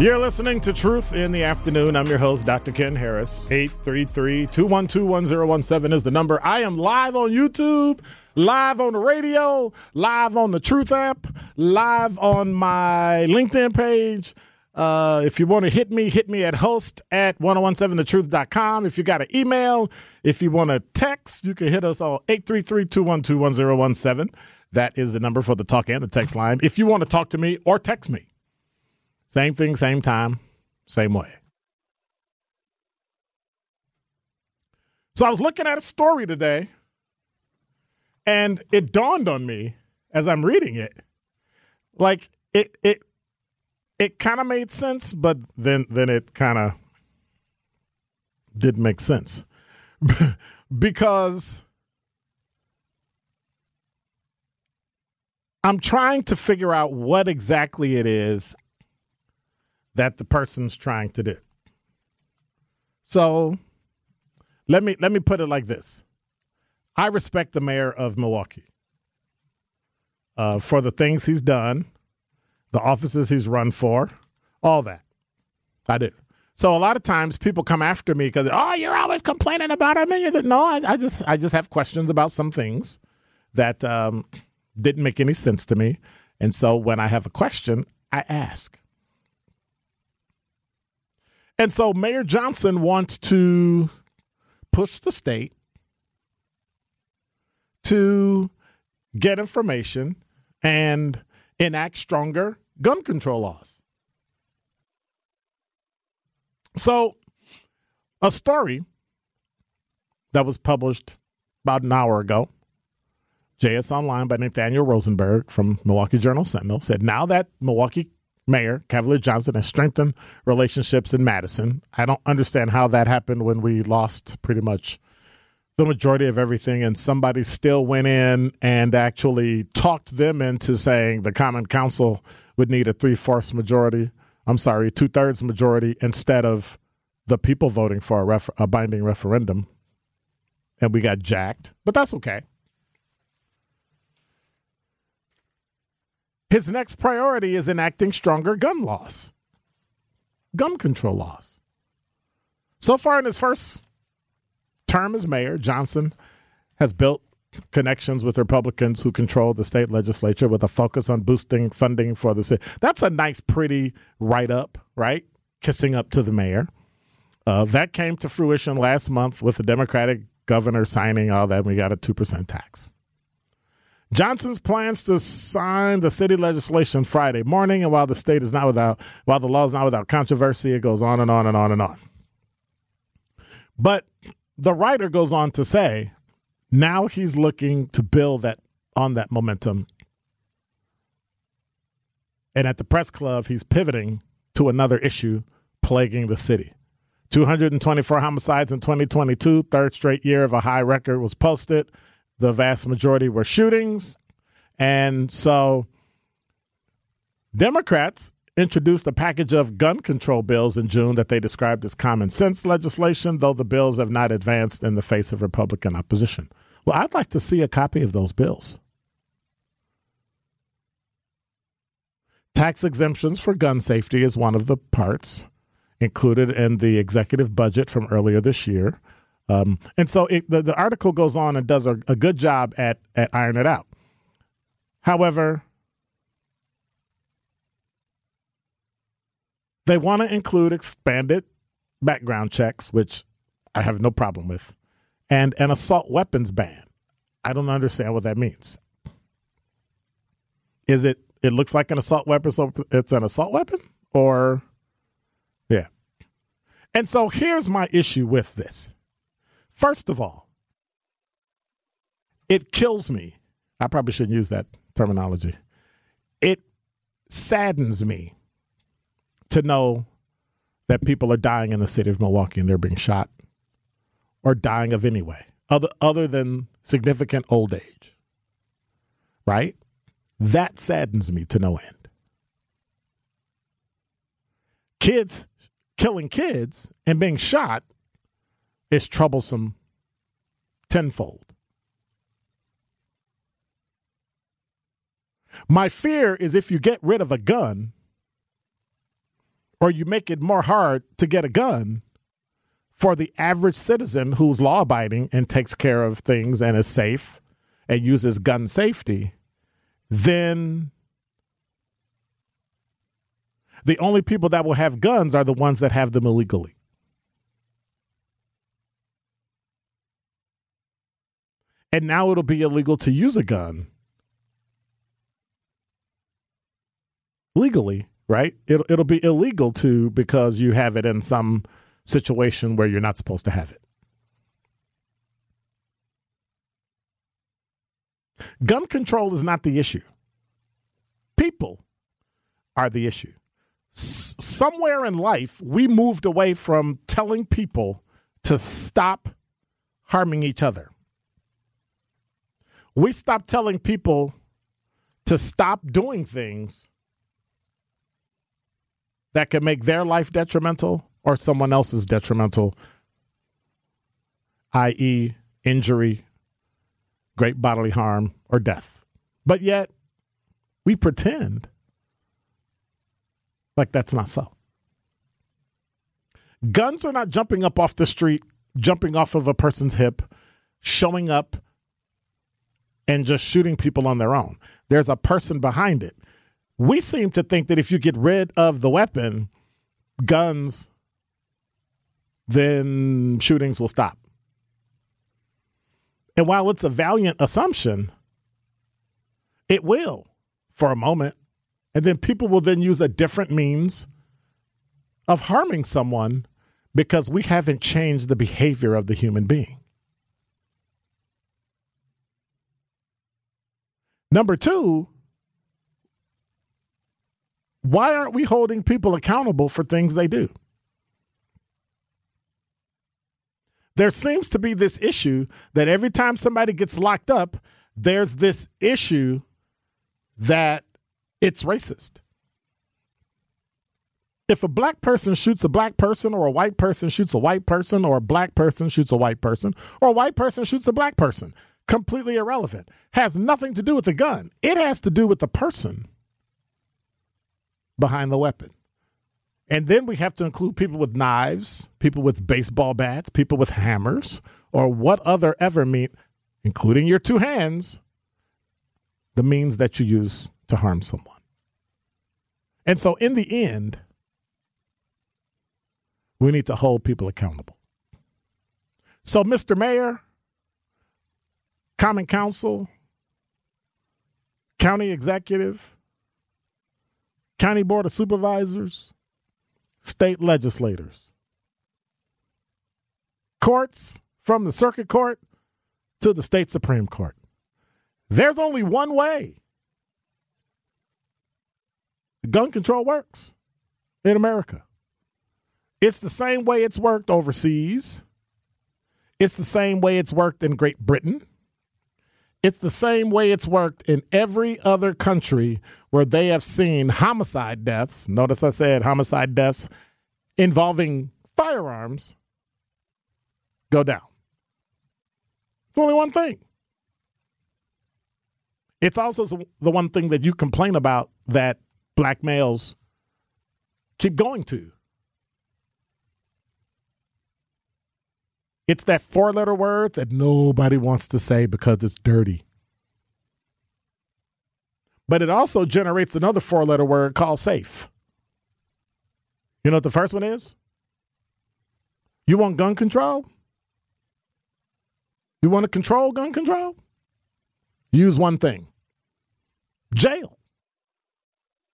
You're listening to Truth in the Afternoon. I'm your host, Dr. Ken Harris. 833 212 1017 is the number. I am live on YouTube, live on the radio, live on the Truth app, live on my LinkedIn page. Uh, if you want to hit me, hit me at host at 1017thetruth.com. If you got an email, if you want to text, you can hit us on 833 212 1017. That is the number for the talk and the text line. If you want to talk to me or text me, same thing, same time, same way. So I was looking at a story today, and it dawned on me as I'm reading it, like it it it kind of made sense, but then then it kind of didn't make sense because I'm trying to figure out what exactly it is that the person's trying to do. So let me let me put it like this. I respect the mayor of Milwaukee uh, for the things he's done, the offices he's run for, all that. I do. So a lot of times people come after me because oh you're always complaining about him. And you're no, I, I just I just have questions about some things that um, didn't make any sense to me, and so when I have a question, I ask. And so Mayor Johnson wants to push the state to get information and enact stronger gun control laws. So, a story that was published about an hour ago, JS Online by Nathaniel Rosenberg from Milwaukee Journal Sentinel said now that Milwaukee Mayor Cavalier Johnson has strengthened relationships in Madison. I don't understand how that happened when we lost pretty much the majority of everything, and somebody still went in and actually talked them into saying the Common Council would need a three fourths majority. I'm sorry, two thirds majority instead of the people voting for a, ref- a binding referendum. And we got jacked, but that's okay. His next priority is enacting stronger gun laws, gun control laws. So far in his first term as mayor, Johnson has built connections with Republicans who control the state legislature with a focus on boosting funding for the city. That's a nice, pretty write up, right? Kissing up to the mayor. Uh, that came to fruition last month with the Democratic governor signing all that. We got a 2% tax. Johnson's plans to sign the city legislation Friday morning, and while the state is not without, while the law is not without controversy, it goes on and on and on and on. But the writer goes on to say, now he's looking to build that on that momentum And at the press club, he's pivoting to another issue plaguing the city. 224 homicides in 2022, third straight year of a high record was posted. The vast majority were shootings. And so Democrats introduced a package of gun control bills in June that they described as common sense legislation, though the bills have not advanced in the face of Republican opposition. Well, I'd like to see a copy of those bills. Tax exemptions for gun safety is one of the parts included in the executive budget from earlier this year. Um, and so it, the, the article goes on and does a, a good job at, at ironing it out. However, they want to include expanded background checks, which I have no problem with, and an assault weapons ban. I don't understand what that means. Is it, it looks like an assault weapon, so it's an assault weapon? Or, yeah. And so here's my issue with this. First of all, it kills me. I probably shouldn't use that terminology. It saddens me to know that people are dying in the city of Milwaukee and they're being shot or dying of anyway, other other than significant old age. Right? That saddens me to no end. Kids killing kids and being shot is troublesome tenfold. My fear is if you get rid of a gun or you make it more hard to get a gun for the average citizen who's law abiding and takes care of things and is safe and uses gun safety, then the only people that will have guns are the ones that have them illegally. And now it'll be illegal to use a gun legally, right? It'll, it'll be illegal to because you have it in some situation where you're not supposed to have it. Gun control is not the issue. People are the issue. S- somewhere in life, we moved away from telling people to stop harming each other. We stop telling people to stop doing things that can make their life detrimental or someone else's detrimental, i.e., injury, great bodily harm, or death. But yet, we pretend like that's not so. Guns are not jumping up off the street, jumping off of a person's hip, showing up and just shooting people on their own. There's a person behind it. We seem to think that if you get rid of the weapon, guns, then shootings will stop. And while it's a valiant assumption, it will for a moment. And then people will then use a different means of harming someone because we haven't changed the behavior of the human being. Number two, why aren't we holding people accountable for things they do? There seems to be this issue that every time somebody gets locked up, there's this issue that it's racist. If a black person shoots a black person, or a white person shoots a white person, or a black person shoots a white person, or a white person shoots a black person, completely irrelevant. Has nothing to do with the gun. It has to do with the person behind the weapon. And then we have to include people with knives, people with baseball bats, people with hammers, or what other ever mean, including your two hands, the means that you use to harm someone. And so in the end, we need to hold people accountable. So, Mr. Mayor, Common Council, County Executive, County Board of Supervisors, state legislators, courts from the circuit court to the state Supreme Court. There's only one way gun control works in America. It's the same way it's worked overseas. It's the same way it's worked in Great Britain. It's the same way it's worked in every other country where they have seen homicide deaths. Notice I said homicide deaths involving firearms go down. It's only one thing. It's also the one thing that you complain about that black males keep going to. It's that four letter word that nobody wants to say because it's dirty. But it also generates another four letter word called safe. You know what the first one is? You want gun control? You want to control gun control? Use one thing jail.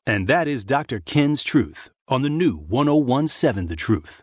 And that is Dr. Ken's Truth on the new 1017 The Truth.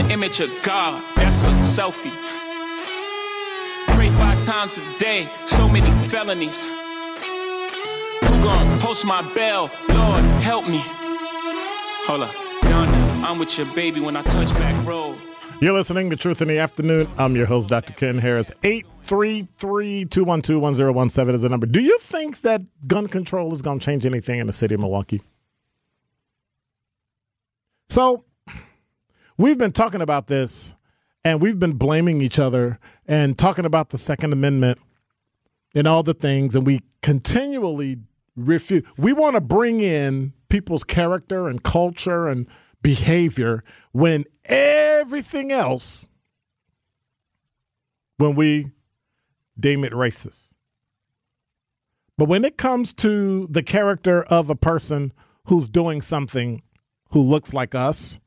the image of God. That's a selfie. Pray five times a day, so many felonies. Who gon' post my bell? Lord, help me. Hold up, Donda, I'm with your baby when I touch back road. You're listening to Truth in the Afternoon. I'm your host, Dr. Ken Harris. 833 212 1017 is the number. Do you think that gun control is going to change anything in the city of Milwaukee? So, we've been talking about this and we've been blaming each other and talking about the Second Amendment and all the things, and we continually refuse. We want to bring in people's character and culture and behavior when everything else, when we deem it racist. But when it comes to the character of a person who's doing something who looks like us,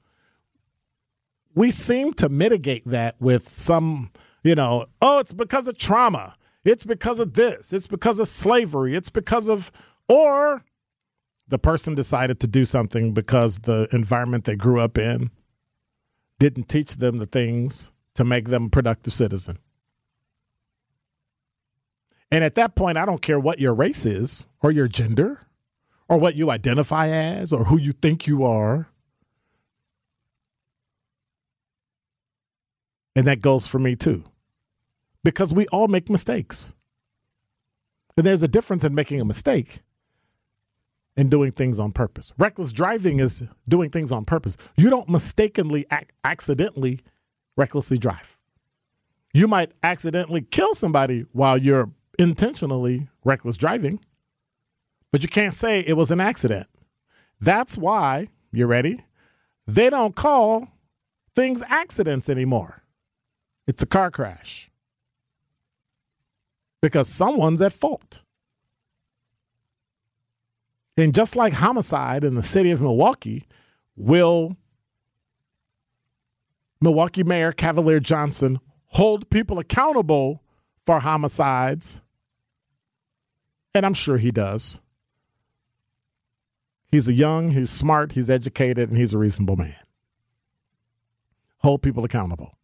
we seem to mitigate that with some, you know, oh, it's because of trauma. It's because of this. It's because of slavery. It's because of, or the person decided to do something because the environment they grew up in didn't teach them the things to make them a productive citizen. And at that point, I don't care what your race is or your gender or what you identify as or who you think you are. And that goes for me too. Because we all make mistakes. And there's a difference in making a mistake and doing things on purpose. Reckless driving is doing things on purpose. You don't mistakenly, ac- accidentally, recklessly drive. You might accidentally kill somebody while you're intentionally reckless driving, but you can't say it was an accident. That's why, you ready? They don't call things accidents anymore. It's a car crash because someone's at fault. And just like homicide in the city of Milwaukee, will Milwaukee Mayor Cavalier Johnson hold people accountable for homicides? And I'm sure he does. He's a young, he's smart, he's educated, and he's a reasonable man. Hold people accountable.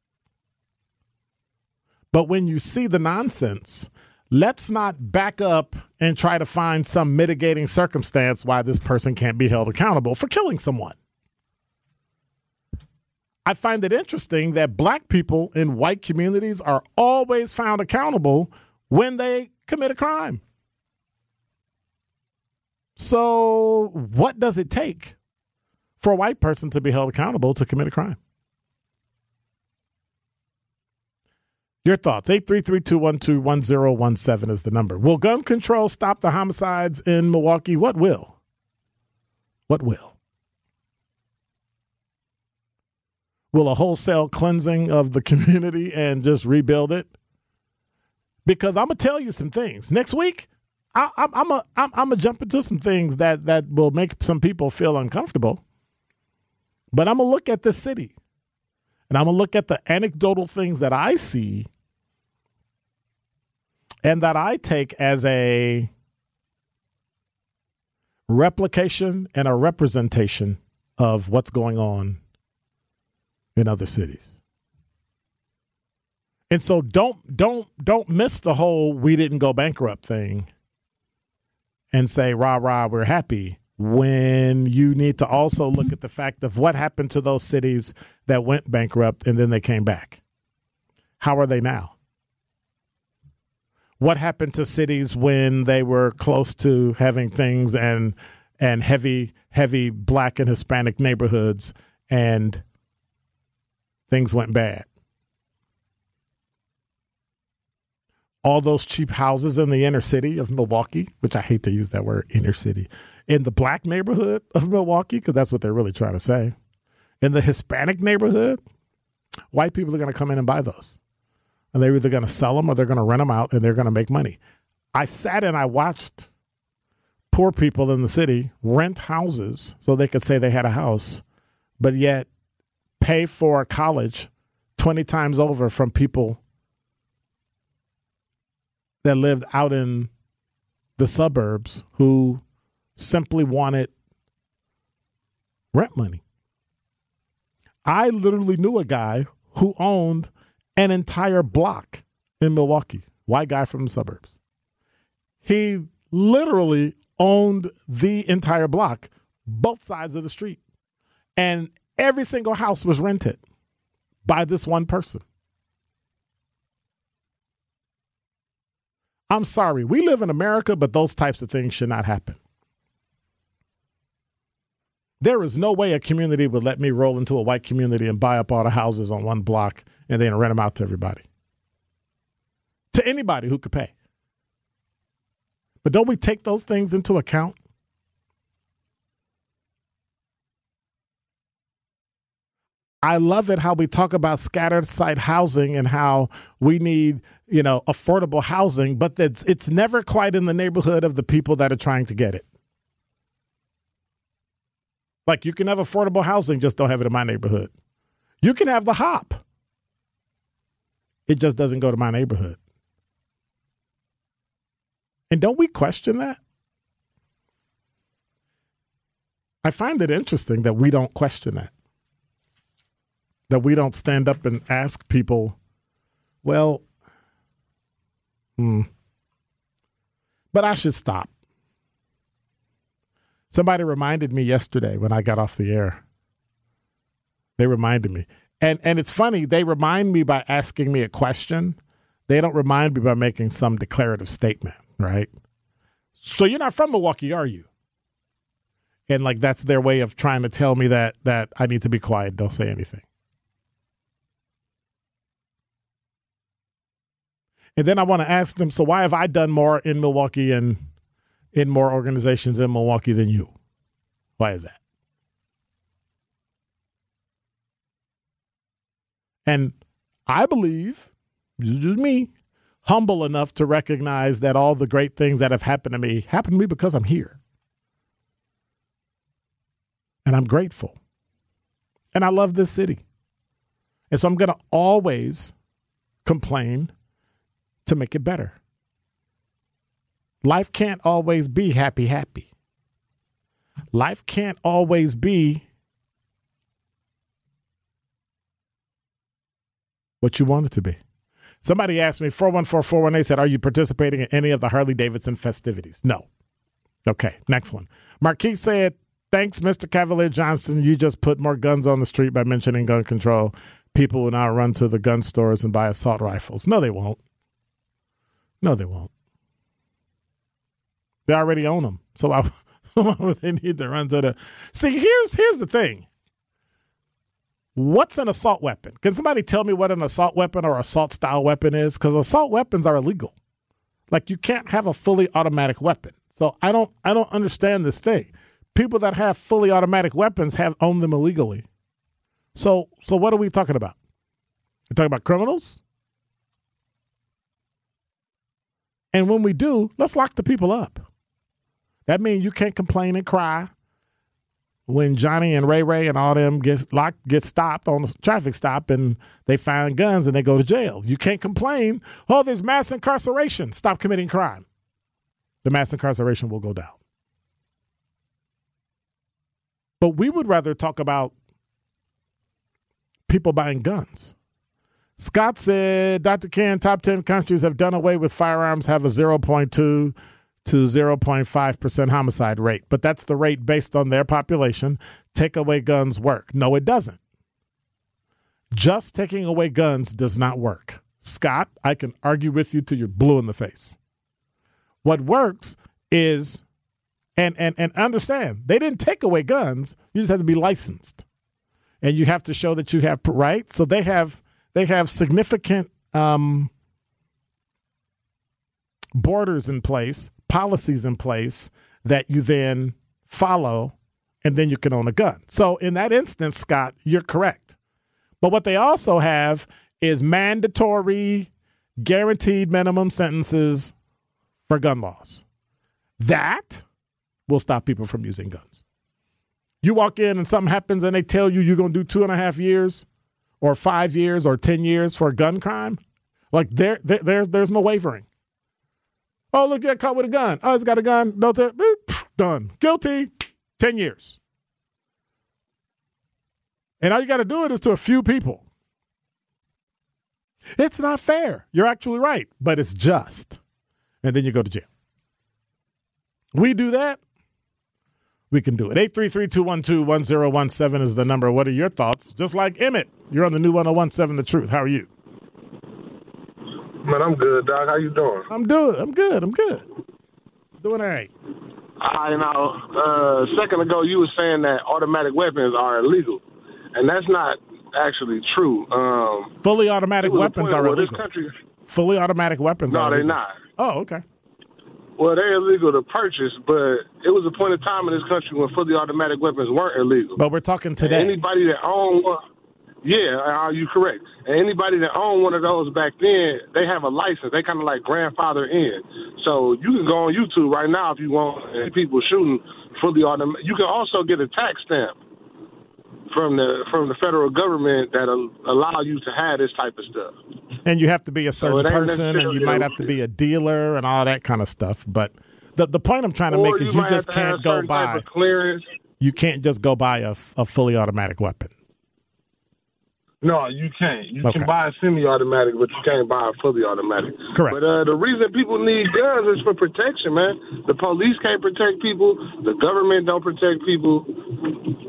But when you see the nonsense, let's not back up and try to find some mitigating circumstance why this person can't be held accountable for killing someone. I find it interesting that black people in white communities are always found accountable when they commit a crime. So, what does it take for a white person to be held accountable to commit a crime? Your thoughts, 833-212-1017 is the number. Will gun control stop the homicides in Milwaukee? What will? What will? Will a wholesale cleansing of the community and just rebuild it? Because I'm to tell you some things. Next week, I, I'm I'm a I'm, I'm gonna jump into some things that that will make some people feel uncomfortable. But I'm gonna look at the city, and I'm gonna look at the anecdotal things that I see, and that I take as a replication and a representation of what's going on in other cities. And so don't don't don't miss the whole we didn't go bankrupt thing and say rah rah we're happy when you need to also look at the fact of what happened to those cities that went bankrupt and then they came back. How are they now? What happened to cities when they were close to having things and and heavy heavy black and Hispanic neighborhoods and things went bad? All those cheap houses in the inner city of Milwaukee, which I hate to use that word inner city, in the black neighborhood of Milwaukee, because that's what they're really trying to say. In the Hispanic neighborhood, white people are going to come in and buy those. And they're either going to sell them or they're going to rent them out and they're going to make money. I sat and I watched poor people in the city rent houses so they could say they had a house, but yet pay for college 20 times over from people that lived out in the suburbs who simply wanted rent money. I literally knew a guy who owned an entire block in Milwaukee, white guy from the suburbs. He literally owned the entire block, both sides of the street. And every single house was rented by this one person. I'm sorry. We live in America, but those types of things should not happen. There is no way a community would let me roll into a white community and buy up all the houses on one block and then rent them out to everybody. To anybody who could pay. But don't we take those things into account? I love it how we talk about scattered site housing and how we need, you know, affordable housing, but it's it's never quite in the neighborhood of the people that are trying to get it. Like you can have affordable housing, just don't have it in my neighborhood. You can have the hop. It just doesn't go to my neighborhood. And don't we question that? I find it interesting that we don't question that that we don't stand up and ask people, well, hmm, but I should stop. Somebody reminded me yesterday when I got off the air. They reminded me. And and it's funny, they remind me by asking me a question. They don't remind me by making some declarative statement, right? So you're not from Milwaukee, are you? And like that's their way of trying to tell me that that I need to be quiet, don't say anything. And then I want to ask them, so why have I done more in Milwaukee and in more organizations in Milwaukee than you? Why is that? And I believe, this is just me, humble enough to recognize that all the great things that have happened to me happened to me because I'm here. And I'm grateful. And I love this city. And so I'm going to always complain to make it better. Life can't always be happy, happy. Life can't always be what you want it to be. Somebody asked me, 414 418 said, Are you participating in any of the Harley Davidson festivities? No. Okay, next one. Marquis said, Thanks, Mr. Cavalier Johnson. You just put more guns on the street by mentioning gun control. People will now run to the gun stores and buy assault rifles. No, they won't. No, they won't. They already own them. So why, why would they need to run to the? See, here's here's the thing. What's an assault weapon? Can somebody tell me what an assault weapon or assault style weapon is? Because assault weapons are illegal. Like you can't have a fully automatic weapon. So I don't I don't understand this thing. People that have fully automatic weapons have owned them illegally. So so what are we talking about? We're talking about criminals? And when we do, let's lock the people up. That means you can't complain and cry when Johnny and Ray Ray and all them get locked, get stopped on a traffic stop and they find guns and they go to jail. You can't complain. Oh, there's mass incarceration. Stop committing crime. The mass incarceration will go down. But we would rather talk about people buying guns. Scott said, Dr. Ken, top 10 countries have done away with firearms have a 0.2 to 0.5% homicide rate. But that's the rate based on their population. Take away guns work. No, it doesn't. Just taking away guns does not work. Scott, I can argue with you till you're blue in the face. What works is, and, and, and understand, they didn't take away guns. You just have to be licensed. And you have to show that you have, right? So they have they have significant um, borders in place, policies in place that you then follow, and then you can own a gun. So in that instance, Scott, you're correct. But what they also have is mandatory, guaranteed minimum sentences for gun laws. That will stop people from using guns. You walk in and something happens and they tell you you're going to do two and a half years or five years or 10 years for a gun crime, like there, there there's, there's no wavering. Oh, look, got caught with a gun. Oh, he's got a gun. No, th- done. Guilty. 10 years. And all you got to do it is to a few people. It's not fair. You're actually right, but it's just. And then you go to jail. We do that we can do it. 833-212-1017 is the number. What are your thoughts? Just like Emmett, you're on the new 1017 The Truth. How are you? Man, I'm good, Doc. How you doing? I'm good. I'm good. I'm good. Doing all right. I know. Uh, second ago, you were saying that automatic weapons are illegal, and that's not actually true. Um, Fully automatic weapons are illegal. Country, Fully automatic weapons no, are they're not. Oh, okay. Well, they're illegal to purchase, but it was a point of time in this country when fully automatic weapons weren't illegal. But we're talking today. And anybody that owned one, yeah, are you correct? And anybody that owned one of those back then, they have a license. They kind of like grandfather in. So you can go on YouTube right now if you want, and people shooting fully automatic. You can also get a tax stamp from the from the federal government that allow you to have this type of stuff. And you have to be a certain so person, and you might have to be a dealer and all that kind of stuff. But the the point I'm trying to make is you just can't go buy clearance. You can't just go buy a, a fully automatic weapon. No, you can't. You okay. can buy a semi-automatic, but you can't buy a fully automatic. Correct. But uh, the reason people need guns is for protection, man. The police can't protect people. The government don't protect people.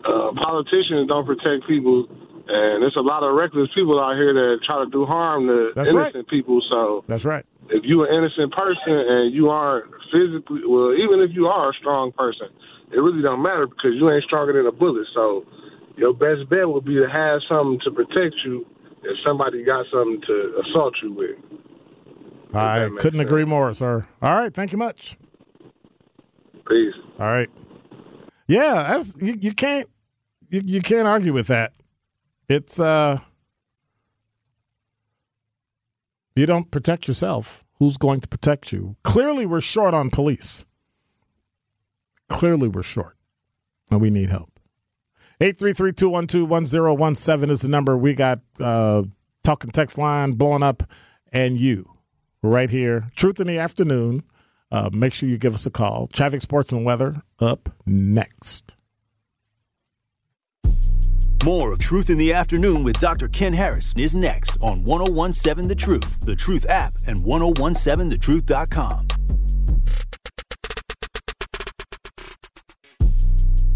Uh, politicians don't protect people. And there's a lot of reckless people out here that try to do harm to That's innocent right. people. So that's right. If you're an innocent person and you aren't physically, well, even if you are a strong person, it really don't matter because you ain't stronger than a bullet. So your best bet would be to have something to protect you if somebody got something to assault you with. I couldn't sense. agree more, sir. All right, thank you much. Peace. All right. Yeah, that's you, you can't you, you can't argue with that. It's uh you don't protect yourself, who's going to protect you? Clearly we're short on police. Clearly we're short. And we need help. 833-212-1017 is the number. We got uh, talking text line blowing up and you right here. Truth in the afternoon. Uh, make sure you give us a call. Traffic, sports, and weather up next. More of Truth in the Afternoon with Dr. Ken Harris is next on 1017 The Truth, The Truth app, and 1017thetruth.com.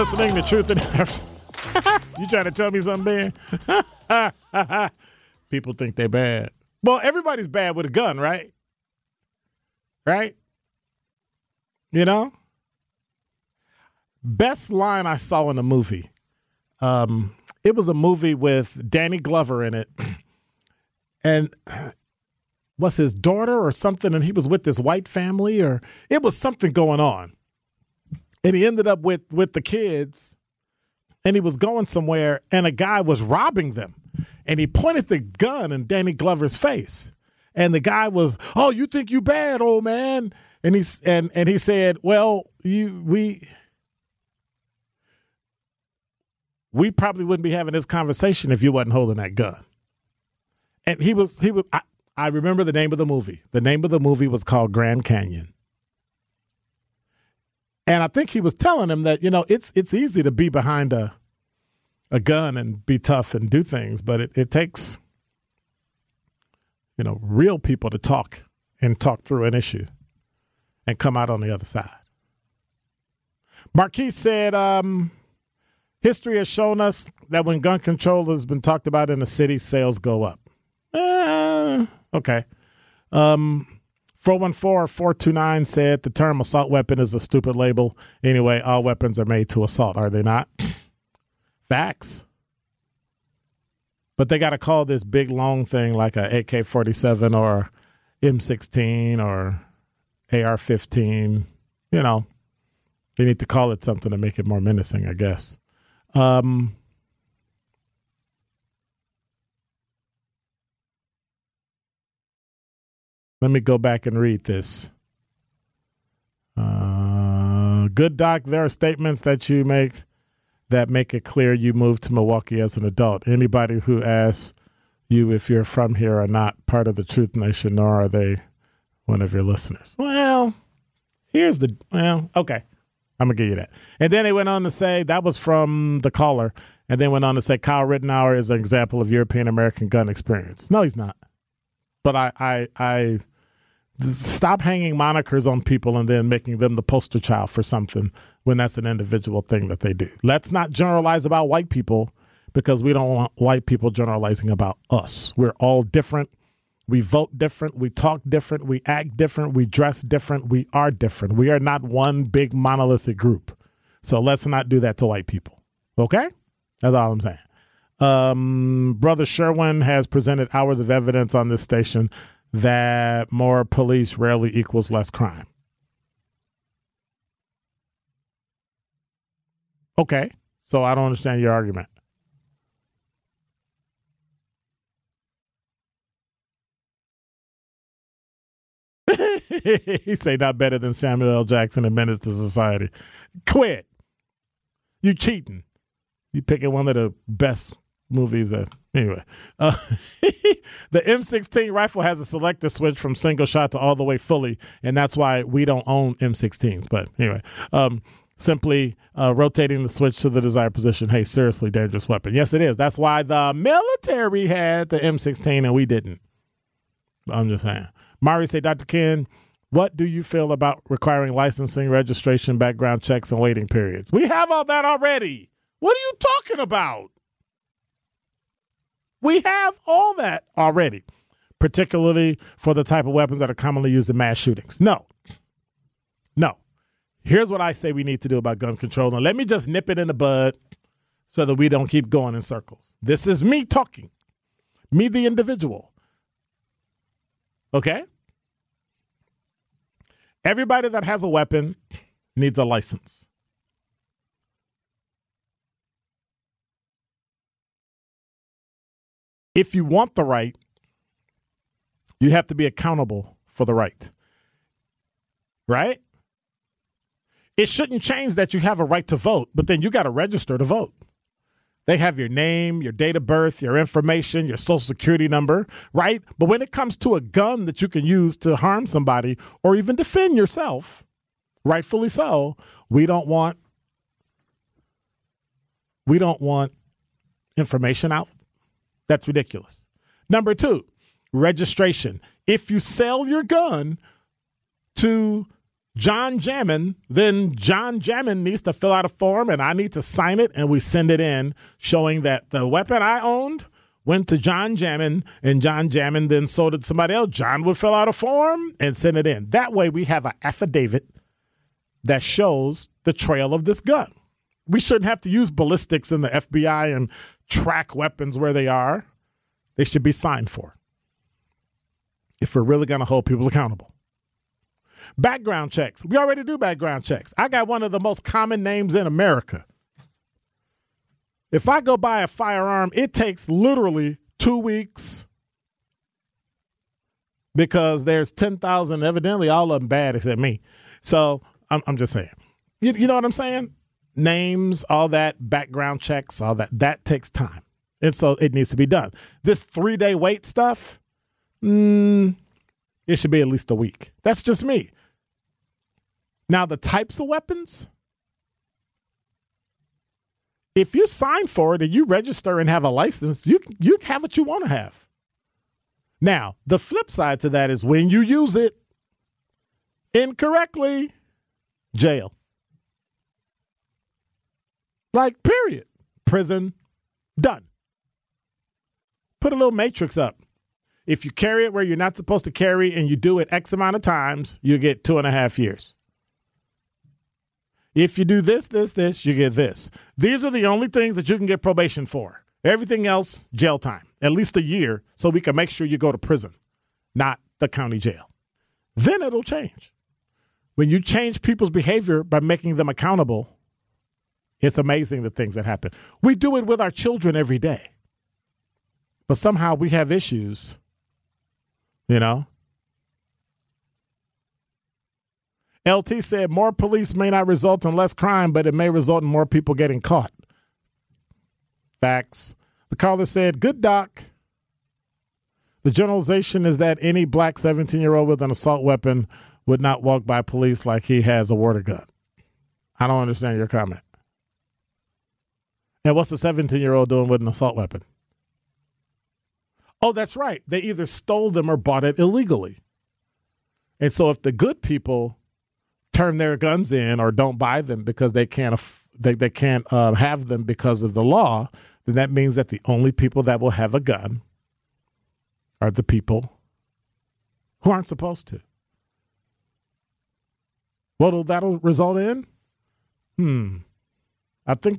listening to Truth and You trying to tell me something bad? People think they're bad. Well, everybody's bad with a gun, right? right? You know? Best line I saw in a movie. Um, it was a movie with Danny Glover in it. And was his daughter or something, and he was with this white family, or it was something going on. And he ended up with with the kids, and he was going somewhere, and a guy was robbing them, and he pointed the gun in Danny Glover's face, and the guy was, "Oh, you think you bad, old man?" And he's and and he said, "Well, you we." We probably wouldn't be having this conversation if you wasn't holding that gun. And he was he was I, I remember the name of the movie. The name of the movie was called Grand Canyon. And I think he was telling him that, you know, it's it's easy to be behind a a gun and be tough and do things, but it, it takes, you know, real people to talk and talk through an issue and come out on the other side. Marquis said, um, history has shown us that when gun control has been talked about in a city, sales go up. Eh, okay. Um, 414-429 said the term assault weapon is a stupid label. Anyway, all weapons are made to assault, are they not? Facts. But they got to call this big long thing like a AK-47 or M16 or AR-15. You know, they need to call it something to make it more menacing, I guess. Um, Let me go back and read this. Uh, good doc, there are statements that you make that make it clear you moved to Milwaukee as an adult. Anybody who asks you if you're from here are not part of the Truth Nation, nor are they one of your listeners. Well, here's the well, okay. I'm gonna give you that. And then they went on to say that was from the caller, and then went on to say Kyle Rittenhouse is an example of European American gun experience. No, he's not. But I, I, I stop hanging monikers on people and then making them the poster child for something when that's an individual thing that they do. Let's not generalize about white people because we don't want white people generalizing about us. We're all different. We vote different. We talk different. We act different. We dress different. We are different. We are not one big monolithic group. So let's not do that to white people. Okay? That's all I'm saying. Um, Brother Sherwin has presented hours of evidence on this station that more police rarely equals less crime. Okay, so I don't understand your argument. he say not better than Samuel L. Jackson and Menace II Society. Quit. You cheating. You picking one of the best movies that anyway uh, the m16 rifle has a selector switch from single shot to all the way fully and that's why we don't own m16s but anyway um, simply uh, rotating the switch to the desired position. Hey seriously dangerous weapon. Yes it is. That's why the military had the m16 and we didn't. I'm just saying. Mari say dr ken what do you feel about requiring licensing registration background checks and waiting periods? We have all that already. What are you talking about we have all that already, particularly for the type of weapons that are commonly used in mass shootings. No. No. Here's what I say we need to do about gun control. And let me just nip it in the bud so that we don't keep going in circles. This is me talking, me, the individual. Okay? Everybody that has a weapon needs a license. If you want the right, you have to be accountable for the right. Right? It shouldn't change that you have a right to vote, but then you got to register to vote. They have your name, your date of birth, your information, your social security number, right? But when it comes to a gun that you can use to harm somebody or even defend yourself, rightfully so, we don't want we don't want information out that's ridiculous. Number two, registration. If you sell your gun to John Jammin, then John Jammin needs to fill out a form and I need to sign it and we send it in showing that the weapon I owned went to John Jammin, and John Jammin then sold it to somebody else. John would fill out a form and send it in. That way, we have an affidavit that shows the trail of this gun. We shouldn't have to use ballistics in the FBI and track weapons where they are. They should be signed for if we're really going to hold people accountable. Background checks. We already do background checks. I got one of the most common names in America. If I go buy a firearm, it takes literally two weeks because there's 10,000, evidently, all of them bad except me. So I'm, I'm just saying. You, you know what I'm saying? Names, all that, background checks, all that, that takes time. And so it needs to be done. This three day wait stuff, mm, it should be at least a week. That's just me. Now, the types of weapons, if you sign for it and you register and have a license, you you have what you want to have. Now, the flip side to that is when you use it incorrectly, jail. Like period. Prison done. Put a little matrix up. If you carry it where you're not supposed to carry and you do it X amount of times, you get two and a half years. If you do this, this, this, you get this. These are the only things that you can get probation for. Everything else, jail time, at least a year, so we can make sure you go to prison, not the county jail. Then it'll change. When you change people's behavior by making them accountable, it's amazing the things that happen. We do it with our children every day. But somehow we have issues, you know? LT said more police may not result in less crime, but it may result in more people getting caught. Facts. The caller said, Good doc. The generalization is that any black 17 year old with an assault weapon would not walk by police like he has a water gun. I don't understand your comment. And what's a 17 year old doing with an assault weapon? Oh, that's right. They either stole them or bought it illegally. And so if the good people turn their guns in or don't buy them because they can't they, they can't uh, have them because of the law, then that means that the only people that will have a gun are the people who aren't supposed to. What'll that'll result in? Hmm. I think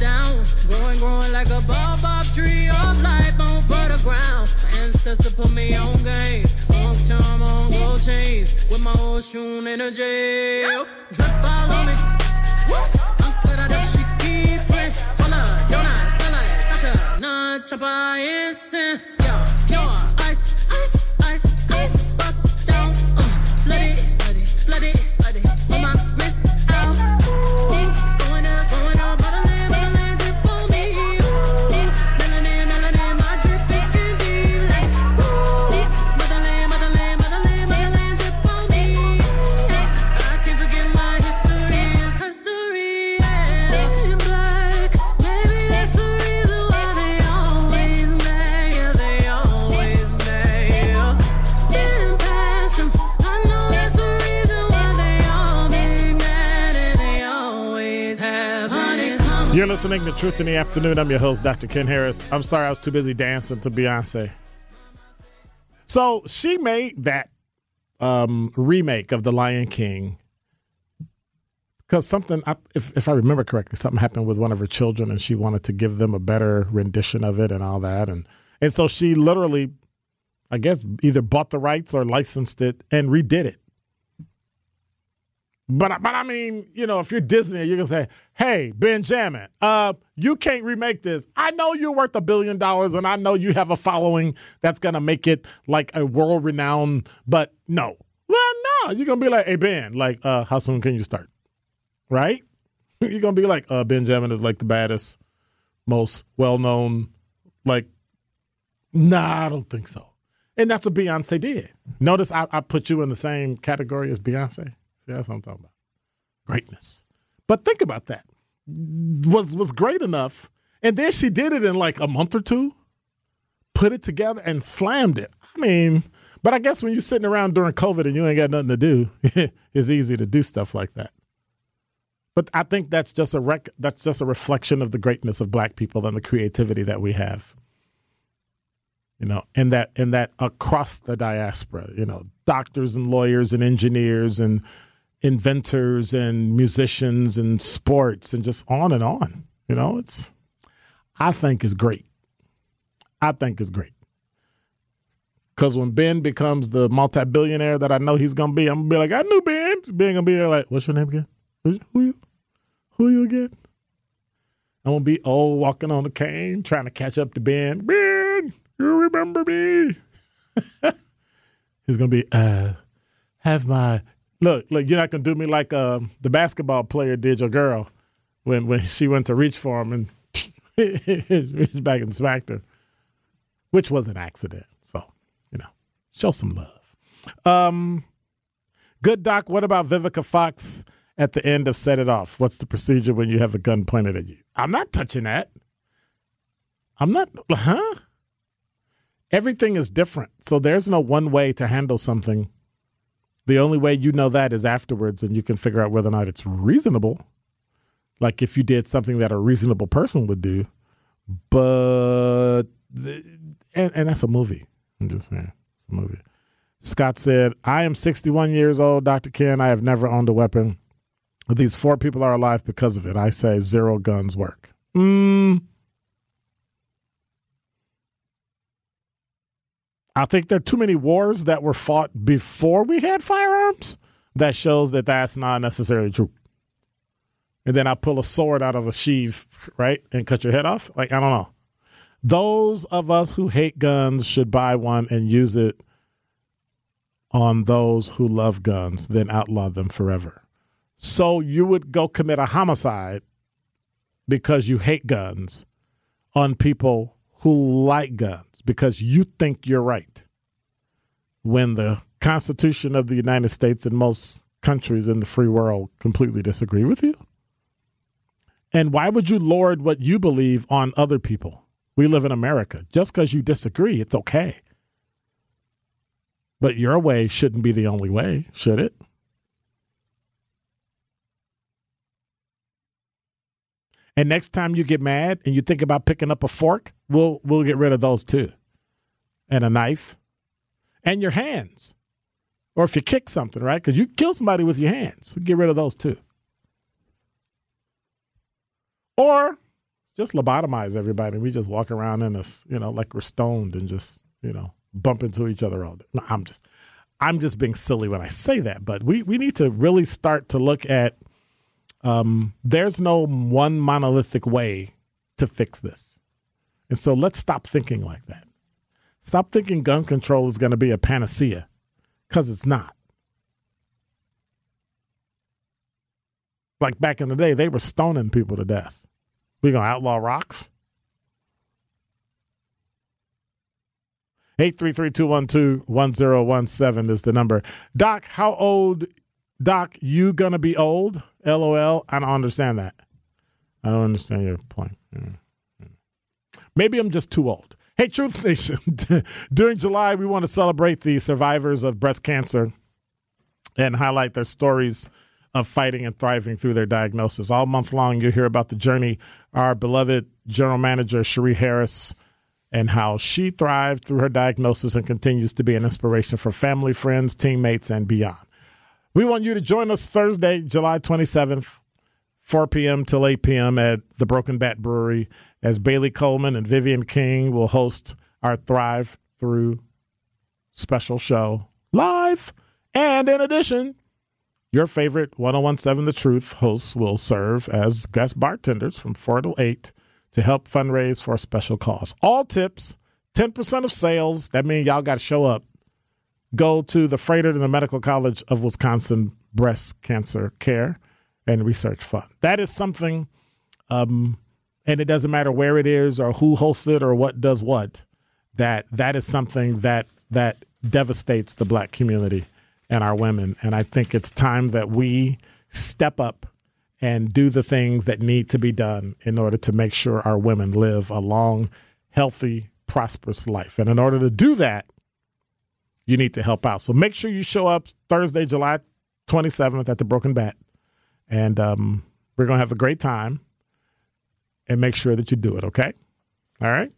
down. Growing, growing like a baobab tree of life on fertile ground. My ancestor put me on game. On charm, on gold chains. With my old a jail. Drip all on me. I'm good at that shit, keep it. Hold up, don't I smell like listening to Truth in the Afternoon. I'm your host, Dr. Ken Harris. I'm sorry I was too busy dancing to Beyonce. So she made that um, remake of The Lion King because something, if, if I remember correctly, something happened with one of her children and she wanted to give them a better rendition of it and all that. And, and so she literally, I guess, either bought the rights or licensed it and redid it. But but I mean, you know, if you're Disney, you're gonna say, "Hey, Benjamin, uh, you can't remake this. I know you're worth a billion dollars, and I know you have a following that's gonna make it like a world renowned. But no, well, no, you're gonna be like, "Hey, Ben, like, uh, how soon can you start?" Right? You're gonna be like, "Uh, Benjamin is like the baddest, most well known, like Nah, I don't think so. And that's what Beyonce did. Notice I, I put you in the same category as Beyonce. See, that's what I'm talking about. Greatness. But think about that. Was was great enough. And then she did it in like a month or two, put it together and slammed it. I mean, but I guess when you're sitting around during COVID and you ain't got nothing to do, it's easy to do stuff like that. But I think that's just a rec- that's just a reflection of the greatness of black people and the creativity that we have. You know, and that and that across the diaspora, you know, doctors and lawyers and engineers and inventors and musicians and sports and just on and on. You know, it's I think is great. I think is great. Because when Ben becomes the multi-billionaire that I know he's gonna be, I'm gonna be like, I knew Ben. Ben gonna be like, what's your name again? Who, who you? Who you again? I'm gonna be old, walking on a cane, trying to catch up to Ben. Ben, you remember me? he's gonna be, uh, have my look. Look, you're not gonna do me like uh, the basketball player did your girl when when she went to reach for him and reached back and smacked her, which was an accident. So you know, Show some love. Um, good doc. What about Vivica Fox at the end of Set It Off? What's the procedure when you have a gun pointed at you? I'm not touching that. I'm not. Huh? Everything is different. So there's no one way to handle something. The only way you know that is afterwards, and you can figure out whether or not it's reasonable. Like if you did something that a reasonable person would do, but and, and that's a movie. I'm just saying it's a movie. Scott said, I am 61 years old, Dr. Ken. I have never owned a weapon. These four people are alive because of it. I say zero guns work. Mm. I think there are too many wars that were fought before we had firearms that shows that that's not necessarily true. And then I pull a sword out of a sheath, right, and cut your head off. Like, I don't know. Those of us who hate guns should buy one and use it on those who love guns, then outlaw them forever. So you would go commit a homicide because you hate guns on people who like guns because you think you're right. When the Constitution of the United States and most countries in the free world completely disagree with you? And why would you lord what you believe on other people? We live in America. Just because you disagree, it's okay. But your way shouldn't be the only way, should it? And next time you get mad and you think about picking up a fork, we'll we'll get rid of those too. And a knife. And your hands. Or if you kick something, right? Because you kill somebody with your hands. Get rid of those too. Or just lobotomize everybody. We just walk around in this, you know, like we're stoned and just, you know, bump into each other all day. No, I'm just, I'm just being silly when I say that. But we we need to really start to look at. Um, there's no one monolithic way to fix this, and so let's stop thinking like that. Stop thinking gun control is going to be a panacea, because it's not. Like back in the day, they were stoning people to death. We gonna outlaw rocks? 833-212-1017 is the number. Doc, how old Doc, you gonna be old? LOL. I don't understand that. I don't understand your point. Maybe I'm just too old. Hey, Truth Nation. During July, we want to celebrate the survivors of breast cancer and highlight their stories of fighting and thriving through their diagnosis. All month long, you'll hear about the journey our beloved general manager, Cherie Harris, and how she thrived through her diagnosis and continues to be an inspiration for family, friends, teammates, and beyond. We want you to join us Thursday, July 27th, 4 p.m. till 8 p.m. at the Broken Bat Brewery as Bailey Coleman and Vivian King will host our Thrive Through special show live. And in addition, your favorite 1017 The Truth hosts will serve as guest bartenders from 4 to 8 to help fundraise for a special cause. All tips, 10% of sales, that means y'all got to show up, go to the Froedtert and the Medical College of Wisconsin Breast Cancer Care and Research Fund. That is something, um, and it doesn't matter where it is or who hosts it or what does what. that that is something that that devastates the black community and our women. And I think it's time that we step up and do the things that need to be done in order to make sure our women live a long, healthy, prosperous life. And in order to do that, you need to help out. So make sure you show up Thursday, July 27th at the Broken Bat. And um, we're going to have a great time and make sure that you do it, okay? All right?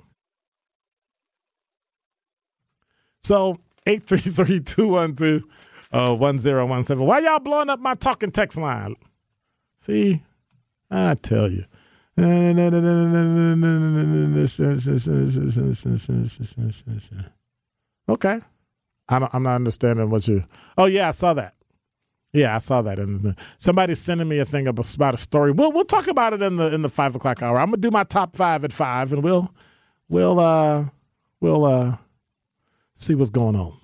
So 833 212 1017. Why y'all blowing up my talking text line? See, I tell you. Okay. I I'm not understanding what you. Oh, yeah, I saw that. Yeah, I saw that. And somebody's sending me a thing about a story. We'll we'll talk about it in the in the five o'clock hour. I'm gonna do my top five at five, and we'll we'll uh we'll uh see what's going on.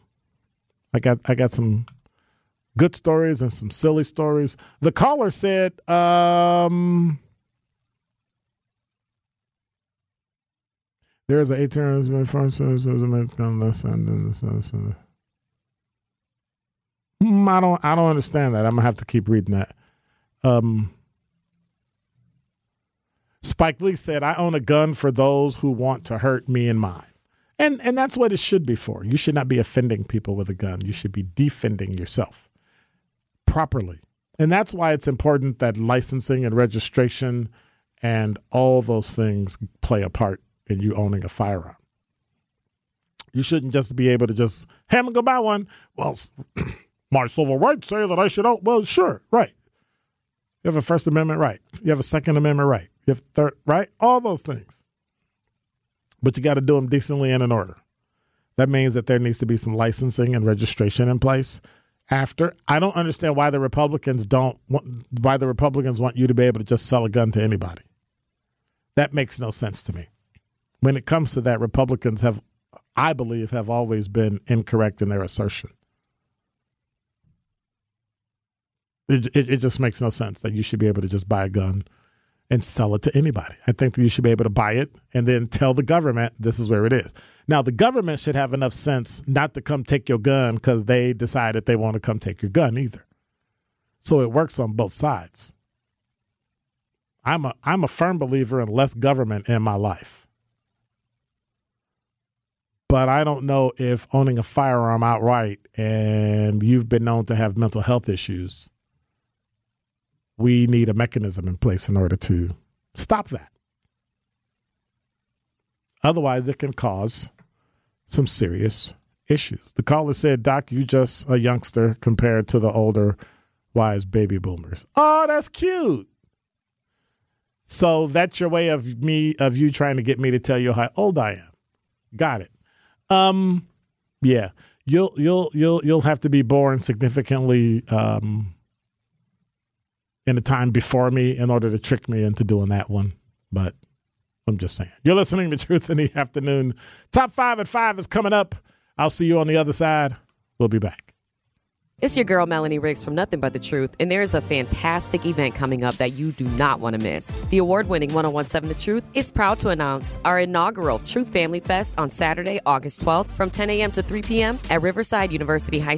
I got I got some good stories and some silly stories. The caller said, um, "There's an eight turns before so so it's gonna listen." Hmm, I don't I don't understand that. I'm gonna have to keep reading that. Um, Spike Lee said, "I own a gun for those who want to hurt me and mine." And and that's what it should be for. You should not be offending people with a gun. You should be defending yourself properly. And that's why it's important that licensing and registration and all those things play a part in you owning a firearm. You shouldn't just be able to just, hey, I'm to go buy one. Well, my civil rights say that I should own. Well, sure, right. You have a First Amendment right. You have a Second Amendment right. You have third, right? All those things but you got to do them decently and in order. That means that there needs to be some licensing and registration in place. After, I don't understand why the Republicans don't want, why the Republicans want you to be able to just sell a gun to anybody. That makes no sense to me. When it comes to that, Republicans have, I believe, have always been incorrect in their assertion. It, it, it just makes no sense that you should be able to just buy a gun and sell it to anybody. I think that you should be able to buy it and then tell the government this is where it is. Now, the government should have enough sense not to come take your gun because they decided they want to come take your gun either. So it works on both sides. I'm a I'm a firm believer in less government in my life. But I don't know if owning a firearm outright and you've been known to have mental health issues we need a mechanism in place in order to stop that. Otherwise, it can cause some serious issues. The caller said, Doc, you just a youngster compared to the older, wise baby boomers. Oh, that's cute. So that's your way of me of you trying to get me to tell you how old I am. Got it. Um, yeah. You'll you'll you'll you'll have to be born significantly um in the time before me in order to trick me into doing that one. But I'm just saying. You're listening to Truth in the Afternoon. Top five at five is coming up. I'll see you on the other side. We'll be back. It's your girl, Melanie Riggs from Nothing But the Truth, and there's a fantastic event coming up that you do not want to miss. The award winning 1017 The Truth is proud to announce our inaugural Truth Family Fest on Saturday, August 12th from 10 a.m. to 3 p.m. at Riverside University High